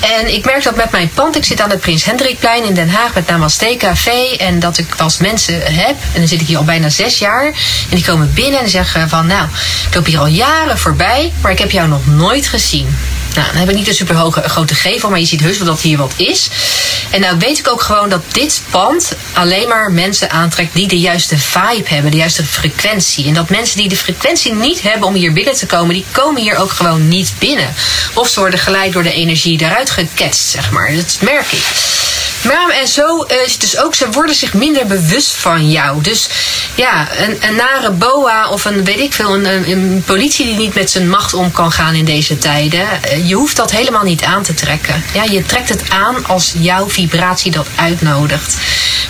En ik merk dat met mijn pand, ik zit aan het Prins Hendrikplein in Den Haag met Namaste Café. En dat ik als mensen heb, en dan zit ik hier al bijna zes jaar. En die komen binnen en zeggen van nou, ik loop hier al jaren voorbij, maar ik heb jou nog nooit gezien. Nou, dan heb ik niet een super grote gevel, maar je ziet heus wel dat hier wat is. En nou weet ik ook gewoon dat dit pand alleen maar mensen aantrekt die de juiste vibe hebben, de juiste frequentie. En dat mensen die de frequentie niet hebben om hier binnen te komen, die komen hier ook gewoon niet binnen. Of ze worden geleid door de energie daaruit geketst, zeg maar. Dat merk ik. Maar en zo is het dus ook, ze worden zich minder bewust van jou. Dus ja, een, een nare boa of een, weet ik veel, een, een politie die niet met zijn macht om kan gaan in deze tijden. eh, Je hoeft dat helemaal niet aan te trekken. Ja, je trekt het aan als jouw vibratie dat uitnodigt.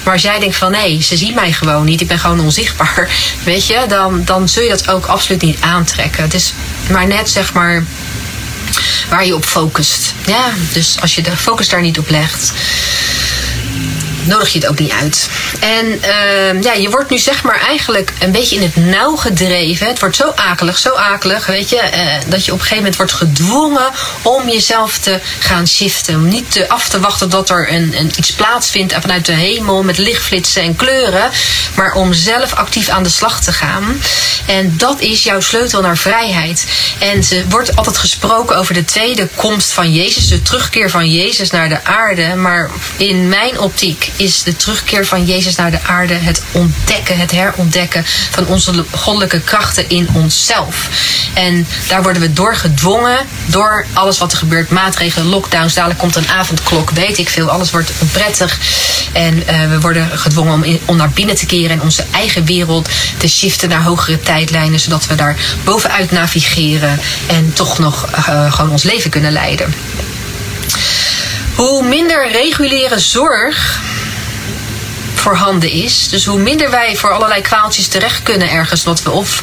Maar als jij denkt van nee, ze zien mij gewoon niet, ik ben gewoon onzichtbaar. Weet je, dan, dan zul je dat ook absoluut niet aantrekken. Is maar net zeg maar waar je op focust. Ja, dus als je de focus daar niet op legt, nodig je het ook niet uit. En uh, ja, je wordt nu zeg maar eigenlijk een beetje in het nauw gedreven. Het wordt zo akelig, zo akelig, weet je, uh, dat je op een gegeven moment wordt gedwongen om jezelf te gaan shiften. Om niet te af te wachten dat er een, een, iets plaatsvindt vanuit de hemel met lichtflitsen en kleuren, maar om zelf actief aan de slag te gaan. En dat is jouw sleutel naar vrijheid. En er wordt altijd gesproken over de tweede komst van Jezus, de terugkeer van Jezus naar de aarde. Maar in mijn optiek is de terugkeer van Jezus naar de aarde het ontdekken, het herontdekken van onze goddelijke krachten in onszelf. En daar worden we door gedwongen, door alles wat er gebeurt, maatregelen, lockdowns, dadelijk komt een avondklok, weet ik veel, alles wordt onprettig. En uh, we worden gedwongen om, om naar binnen te keren en onze eigen wereld te shiften naar hogere tijdlijnen, zodat we daar bovenuit navigeren en toch nog uh, gewoon ons leven kunnen leiden. Hoe minder reguliere zorg voorhanden is. Dus hoe minder wij voor allerlei kwaaltjes terecht kunnen ergens. Wat we of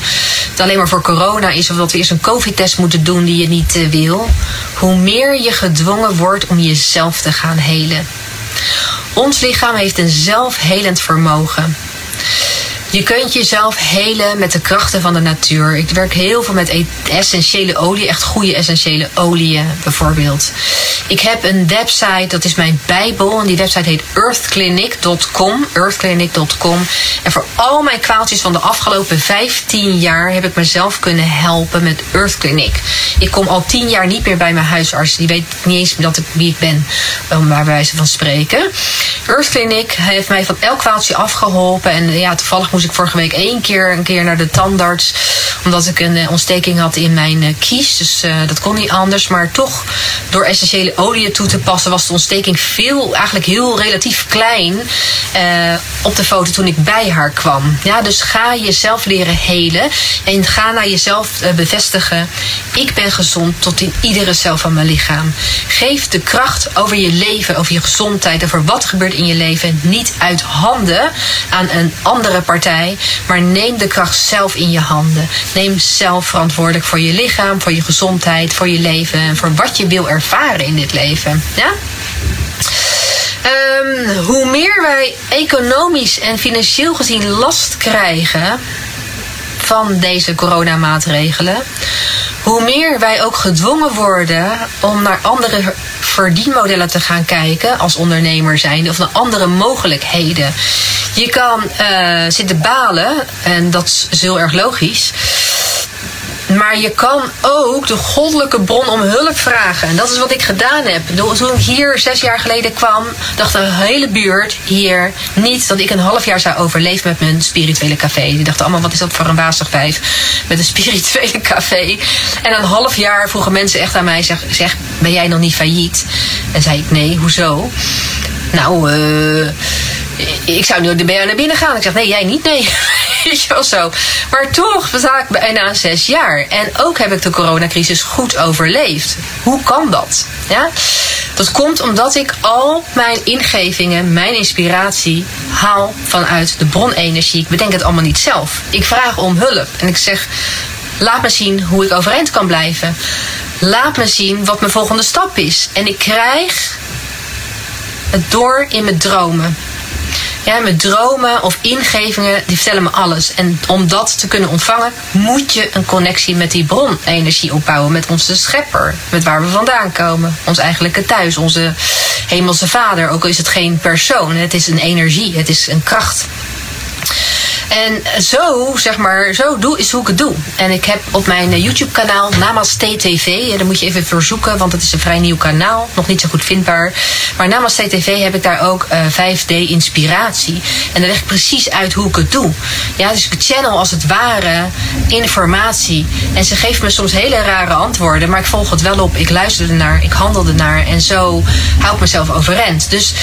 het alleen maar voor corona is. Of dat we eerst een covid-test moeten doen die je niet uh, wil. Hoe meer je gedwongen wordt om jezelf te gaan helen. Ons lichaam heeft een zelfhelend vermogen. Je kunt jezelf helen met de krachten van de natuur. Ik werk heel veel met e-, essentiële olie, echt goede essentiële oliën bijvoorbeeld. Ik heb een website, dat is mijn bijbel. En die website heet earthclinic.com. Earthclinic.com. En voor al mijn kwaaltjes van de afgelopen 15 jaar heb ik mezelf kunnen helpen met Earth Clinic. Ik kom al 10 jaar niet meer bij mijn huisarts. Die weet niet eens dat ik, wie ik ben, om bij wijze van spreken. Earth Clinic heeft mij van elk kwaaltje afgeholpen. En ja, toevallig moest ik vorige week één keer, een keer naar de tandarts. Omdat ik een ontsteking had in mijn kies. Dus uh, dat kon niet anders. Maar toch, door essentiële olie toe te passen, was de ontsteking veel, eigenlijk heel relatief klein. Op de foto toen ik bij haar kwam. Ja, dus ga jezelf leren helen. En ga naar jezelf bevestigen. Ik ben gezond tot in iedere cel van mijn lichaam. Geef de kracht over je leven, over je gezondheid, over wat gebeurt in je leven. Niet uit handen aan een andere partij. Maar neem de kracht zelf in je handen. Neem zelf verantwoordelijk voor je lichaam, voor je gezondheid, voor je leven en voor wat je wil ervaren in dit leven. Ja? Um, hoe meer wij economisch en financieel gezien last krijgen van deze coronamaatregelen, hoe meer wij ook gedwongen worden om naar andere verdienmodellen te gaan kijken als ondernemer zijn of naar andere mogelijkheden. Je kan uh, zitten balen en dat is heel erg logisch. Maar je kan ook de goddelijke bron om hulp vragen. En dat is wat ik gedaan heb. Toen ik hier zes jaar geleden kwam, dacht de hele buurt hier niet dat ik een half jaar zou overleven met mijn spirituele café. Die dachten allemaal, wat is dat voor een wazig vijf met een spirituele café. En een half jaar vroegen mensen echt aan mij, zeg, zeg ben jij nog niet failliet? En zei ik, nee, hoezo? Nou, eh... ik zou nu jou naar binnen gaan. Ik zeg, nee, jij niet, nee. Je wel zo. Maar toch sta ik bijna zes jaar. En ook heb ik de coronacrisis goed overleefd. Hoe kan dat? Ja? Dat komt omdat ik al mijn ingevingen, mijn inspiratie haal vanuit de bronenergie. Ik bedenk het allemaal niet zelf. Ik vraag om hulp. En ik zeg, laat me zien hoe ik overeind kan blijven. Laat me zien wat mijn volgende stap is. En ik krijg het door in mijn dromen. Ja, mijn dromen of ingevingen, die vertellen me alles. En om dat te kunnen ontvangen, moet je een connectie met die bronenergie opbouwen. Met onze schepper, met waar we vandaan komen. Ons eigenlijke thuis, onze hemelse vader. Ook al is het geen persoon, het is een energie, het is een kracht. En zo, zeg maar, zo doe, is hoe ik het doe. En ik heb op mijn YouTube-kanaal Namaste TV, daar moet je even verzoeken, want het is een vrij nieuw kanaal, nog niet zo goed vindbaar. Maar Namaste TV heb ik daar ook uh, 5D-inspiratie. En daar leg ik precies uit hoe ik het doe. Ja, dus ik channel als het ware informatie. En ze geeft me soms hele rare antwoorden, maar ik volg het wel op. Ik luister ernaar, ik handel ernaar en zo hou ik mezelf overeind. Dus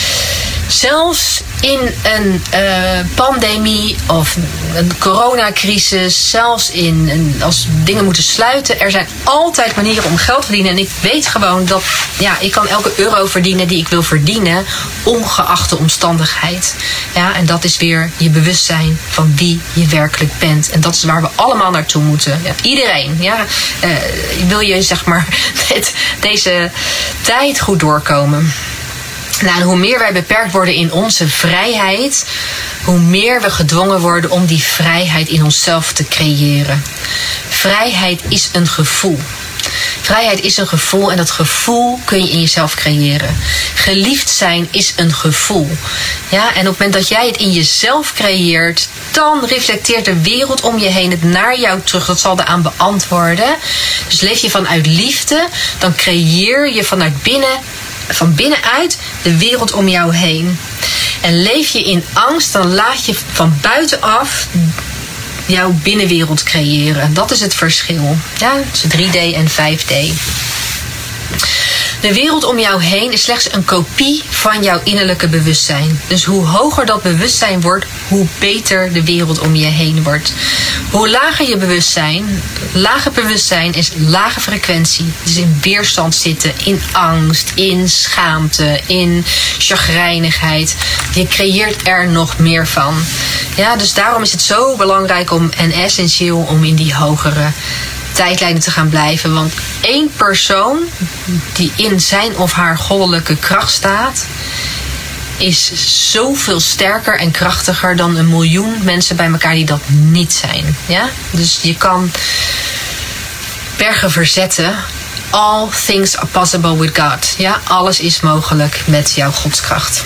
Zelfs in een uh, pandemie of een coronacrisis, zelfs in een, als dingen moeten sluiten, er zijn altijd manieren om geld te verdienen. En ik weet gewoon dat ja, ik kan elke euro verdienen die ik wil verdienen, ongeacht de omstandigheid. Ja, en dat is weer je bewustzijn van wie je werkelijk bent. En dat is waar we allemaal naartoe moeten. Ja, iedereen. Ja, uh, wil je zeg maar deze tijd goed doorkomen. Nou, hoe meer wij beperkt worden in onze vrijheid, hoe meer we gedwongen worden om die vrijheid in onszelf te creëren. Vrijheid is een gevoel. Vrijheid is een gevoel en dat gevoel kun je in jezelf creëren. Geliefd zijn is een gevoel. Ja, en op het moment dat jij het in jezelf creëert, dan reflecteert de wereld om je heen het naar jou terug. Dat zal eraan beantwoorden. Dus leef je vanuit liefde, dan creëer je vanuit binnen van binnenuit de wereld om jou heen. En leef je in angst, dan laat je van buitenaf jouw binnenwereld creëren. Dat is het verschil. Ja, tussen 3D en 5D. De wereld om jou heen is slechts een kopie van jouw innerlijke bewustzijn. Dus hoe hoger dat bewustzijn wordt, hoe beter de wereld om je heen wordt. Hoe lager je bewustzijn, lager bewustzijn is lage frequentie. Dus in weerstand zitten, in angst, in schaamte, in chagrijnigheid. Je creëert er nog meer van. Ja, dus daarom is het zo belangrijk om en essentieel om in die hogere tijdlijnen te gaan blijven. Want één persoon die in zijn of haar goddelijke kracht staat, is zoveel sterker en krachtiger dan een miljoen mensen bij elkaar die dat niet zijn. Ja? Dus je kan bergen verzetten. All things are possible with God. Ja, alles is mogelijk met jouw godskracht.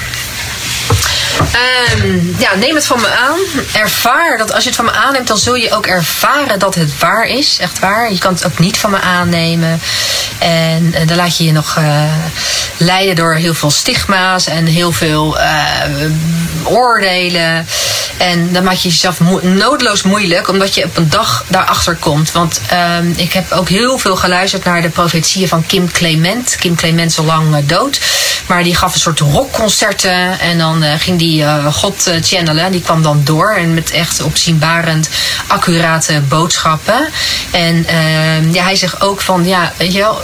Um, ja, neem het van me aan. Ervaar dat als je het van me aanneemt, dan zul je ook ervaren dat het waar is. Echt waar. Je kan het ook niet van me aannemen. En, en dan laat je je nog uh, leiden door heel veel stigma's en heel veel uh, oordelen. En dan maak je jezelf noodloos moeilijk, omdat je op een dag daarachter komt. Want um, ik heb ook heel veel geluisterd naar de profetieën van Kim Clement. Kim Clement is al lang dood. Maar die gaf een soort rockconcerten. En dan ging die uh, God uh, channelen. Die kwam dan door. En met echt opzienbarend accurate boodschappen. En ja, hij zegt ook van, ja, weet je wel,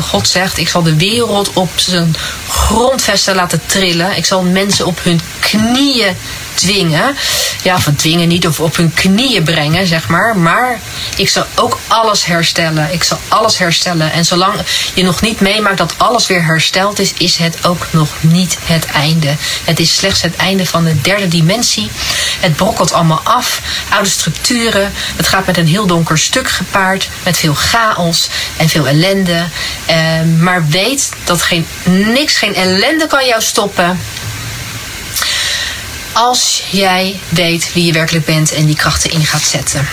God zegt, ik zal de wereld op zijn grondvesten laten trillen. Ik zal mensen op hun knieën dwingen. Ja, van dwingen niet of op hun knieën brengen, zeg maar. Maar ik zal ook alles herstellen. Ik zal alles herstellen. En zolang je nog niet meemaakt dat alles weer hersteld is, is het ook nog niet het einde. Het is slechts het einde van de derde dimensie. Het brokkelt allemaal af. Oude structuren. Het gaat met een heel donker stuk gepaard. Met veel chaos en veel ellende. Uh, maar weet dat geen, niks, geen ellende kan jou stoppen als jij weet wie je werkelijk bent en die krachten in gaat zetten.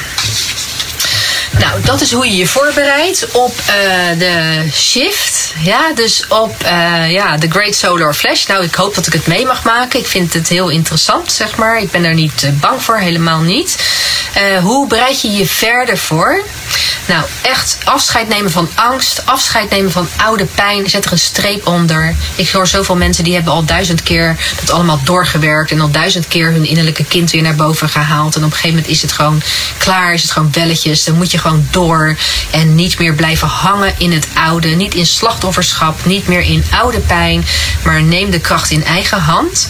Nou, dat is hoe je je voorbereidt op uh, de shift. Ja, dus op uh, ja, de Great Solar Flash. Nou, ik hoop dat ik het mee mag maken. Ik vind het heel interessant, zeg maar. Ik ben er niet uh, bang voor, helemaal niet. hoe bereid je je verder voor? Nou, echt afscheid nemen van angst, afscheid nemen van oude pijn. Zet er een streep onder. Ik hoor zoveel mensen die hebben al duizend keer dat allemaal doorgewerkt. En al duizend keer hun innerlijke kind weer naar boven gehaald. En op een gegeven moment is het gewoon klaar, is het gewoon belletjes. Dan moet je gewoon door. En niet meer blijven hangen in het oude. Niet in slachtofferschap, niet meer in oude pijn. Maar neem de kracht in eigen hand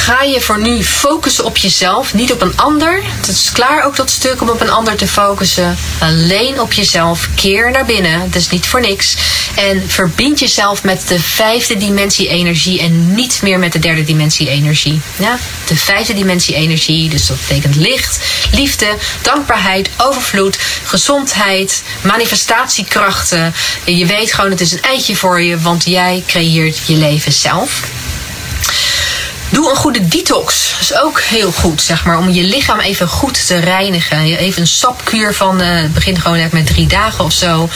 ga je voor nu focussen op jezelf, niet op een ander. Het is klaar ook dat stuk om op een ander te focussen. Alleen op jezelf. Keer naar binnen. Is niet voor niks. En verbind jezelf met de vijfde dimensie energie en niet meer met de derde dimensie energie. Ja? De vijfde dimensie energie, dus dat betekent licht, liefde, dankbaarheid, overvloed, gezondheid, manifestatiekrachten. Je weet gewoon, het is een eitje voor je, want jij creëert je leven zelf. Doe een goede detox. Dat is ook heel goed, zeg maar. Om je lichaam even goed te reinigen. Even een sapkuur van, uh, begin gewoon net met drie dagen of zo.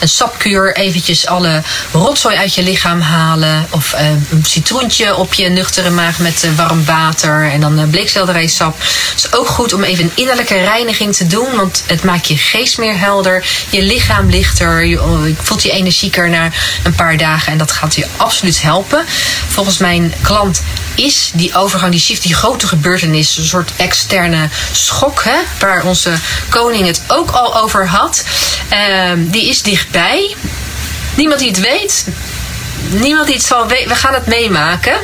Een sapkuur, eventjes alle rotzooi uit je lichaam halen. Of uh, een citroentje op je nuchtere maag met uh, warm water. En dan uh, bleekselderijsap. Het is ook goed om even een innerlijke reiniging te doen. Want het maakt je geest meer helder. Je lichaam lichter. Je, oh, je voelt je energieker na een paar dagen. En dat gaat je absoluut helpen. Volgens mijn klant is die overgang, die shift, die grote gebeurtenis, een soort externe schok, hè, waar onze koning het ook al over had, uh, die is dichtbij. Niemand die het weet, niemand die het zal weten, we gaan het meemaken.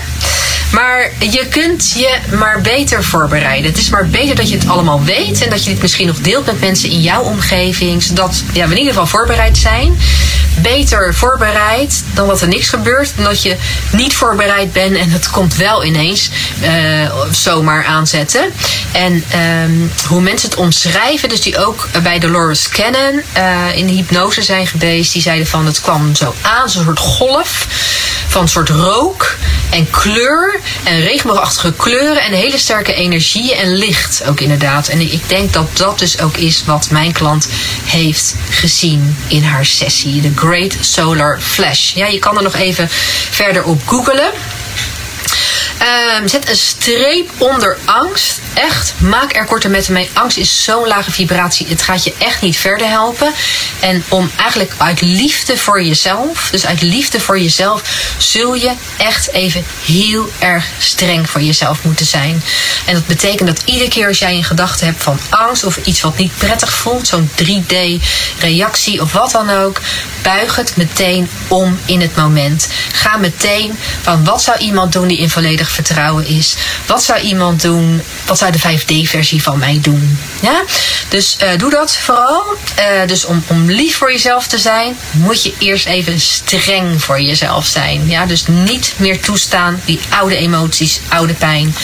Maar je kunt je maar beter voorbereiden. Het is maar beter dat je het allemaal weet en dat je dit misschien nog deelt met mensen in jouw omgeving, zodat ja, we in ieder geval voorbereid zijn beter voorbereid dan dat er niks gebeurt. Dan dat je niet voorbereid bent en het komt wel ineens uh, zomaar aanzetten. En um, hoe mensen het omschrijven, dus die ook bij Dolores Cannon uh, in de hypnose zijn geweest, die zeiden van het kwam zo aan, zo'n soort golf van een soort rook en kleur en regenboogachtige kleuren en hele sterke energie en licht ook inderdaad. En ik denk dat dat dus ook is wat mijn klant heeft gezien in haar sessie. De Great Solar Flash. Ja, je kan er nog even verder op googelen. Um, zet een streep onder angst. Echt, maak er korte metten mee. Angst is zo'n lage vibratie. Het gaat je echt niet verder helpen. En om eigenlijk uit liefde voor jezelf, dus uit liefde voor jezelf, zul je echt even heel erg streng voor jezelf moeten zijn. En dat betekent dat iedere keer als jij een gedachte hebt van angst of iets wat niet prettig voelt, zo'n 3D-reactie of wat dan ook, buig het meteen om in het moment. Ga meteen van wat zou iemand doen die in volledig vertrouwen is. Wat zou iemand doen? Wat zou de 5D-versie van mij doen? Ja? Dus uh, doe dat vooral. Uh, dus om, om lief voor jezelf te zijn, moet je eerst even streng voor jezelf zijn. Ja? Dus niet meer toestaan die oude emoties, oude pijn.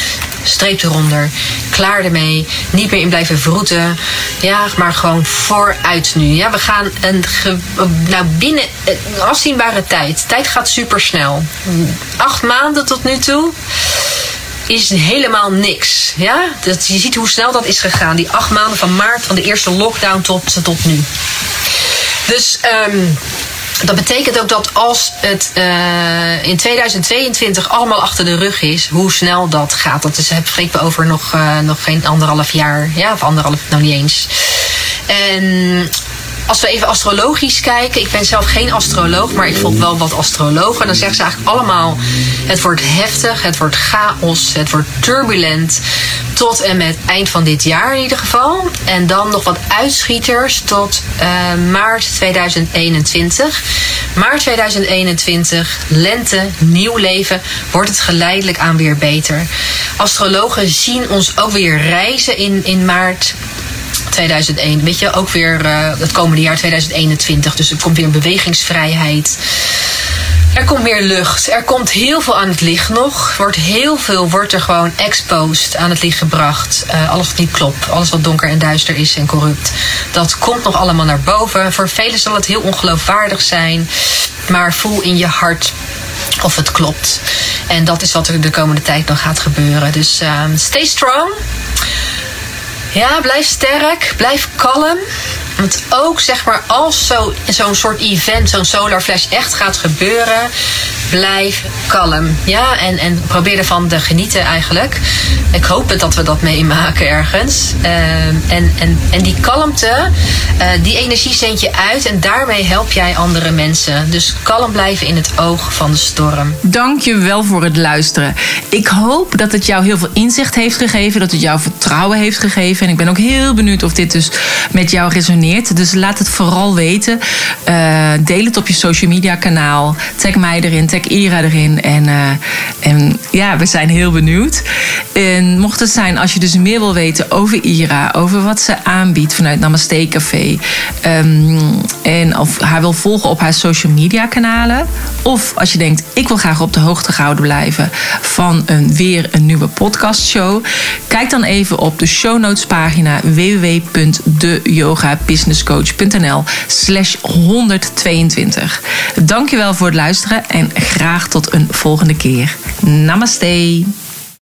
Streep eronder. Klaar ermee. Niet meer in blijven vroeten. Ja, maar gewoon vooruit nu. Ja, we gaan een nou, binnen afzienbare tijd. Tijd gaat super snel. Acht maanden tot nu toe is helemaal niks. Ja? Dat, je ziet hoe snel dat is gegaan. Die acht maanden van maart, van de eerste lockdown tot, tot nu. Dus um, dat betekent ook dat als het uh, in 2022 allemaal achter de rug is, hoe snel dat gaat. Dat is, we over nog, uh, nog geen anderhalf jaar. Ja, of anderhalf, nou niet eens. En als we even astrologisch kijken, ik ben zelf geen astroloog, maar ik volg wel wat astrologen. Dan zeggen ze eigenlijk allemaal: het wordt heftig, het wordt chaos, het wordt turbulent. Tot en met eind van dit jaar in ieder geval. En dan nog wat uitschieters tot uh, maart 2021. Maart 2021, lente, nieuw leven, wordt het geleidelijk aan weer beter. Astrologen zien ons ook weer reizen in, in maart 2001. Weet je, ook weer uh, het komende jaar 2021. Dus er komt weer bewegingsvrijheid. Er komt meer lucht. Er komt heel veel aan het licht nog. Wordt heel veel wordt er gewoon exposed aan het licht gebracht. Uh, alles wat niet klopt. Alles wat donker en duister is en corrupt. Dat komt nog allemaal naar boven. Voor velen zal het heel ongeloofwaardig zijn. Maar voel in je hart of het klopt. En dat is wat er de komende tijd nog gaat gebeuren. Dus uh, stay strong. Ja, blijf sterk, blijf kalm. Want ook zeg maar, als zo'n soort event, zo'n solar flash echt gaat gebeuren, blijf kalm. Ja, en, en probeer ervan te genieten eigenlijk. Ik hoop dat we dat meemaken ergens. Uh, en, en, en die kalmte, uh, die energie zend je uit en daarmee help jij andere mensen. Dus kalm blijven in het oog van de storm. Dank je wel voor het luisteren. Ik hoop dat het jou heel veel inzicht heeft gegeven, dat het jou vertrouwen heeft gegeven. En ik ben ook heel benieuwd of dit dus met jou resoneert. Dus laat het vooral weten. Uh, deel het op je social media kanaal. Tag mij erin, tag Ira erin. En, uh, en ja, we zijn heel benieuwd. En mocht het zijn, als je dus meer wil weten over Ira, over wat ze aanbiedt vanuit Namaste Café. Um, en of haar wil volgen op haar social media kanalen. Of als je denkt, ik wil graag op de hoogte gehouden blijven van een, weer een nieuwe podcastshow. Kijk dan even op de show notes pagina www.deyogabusinesscoach.nl slash 122. Dankjewel voor het luisteren en graag tot een volgende keer. Namaste.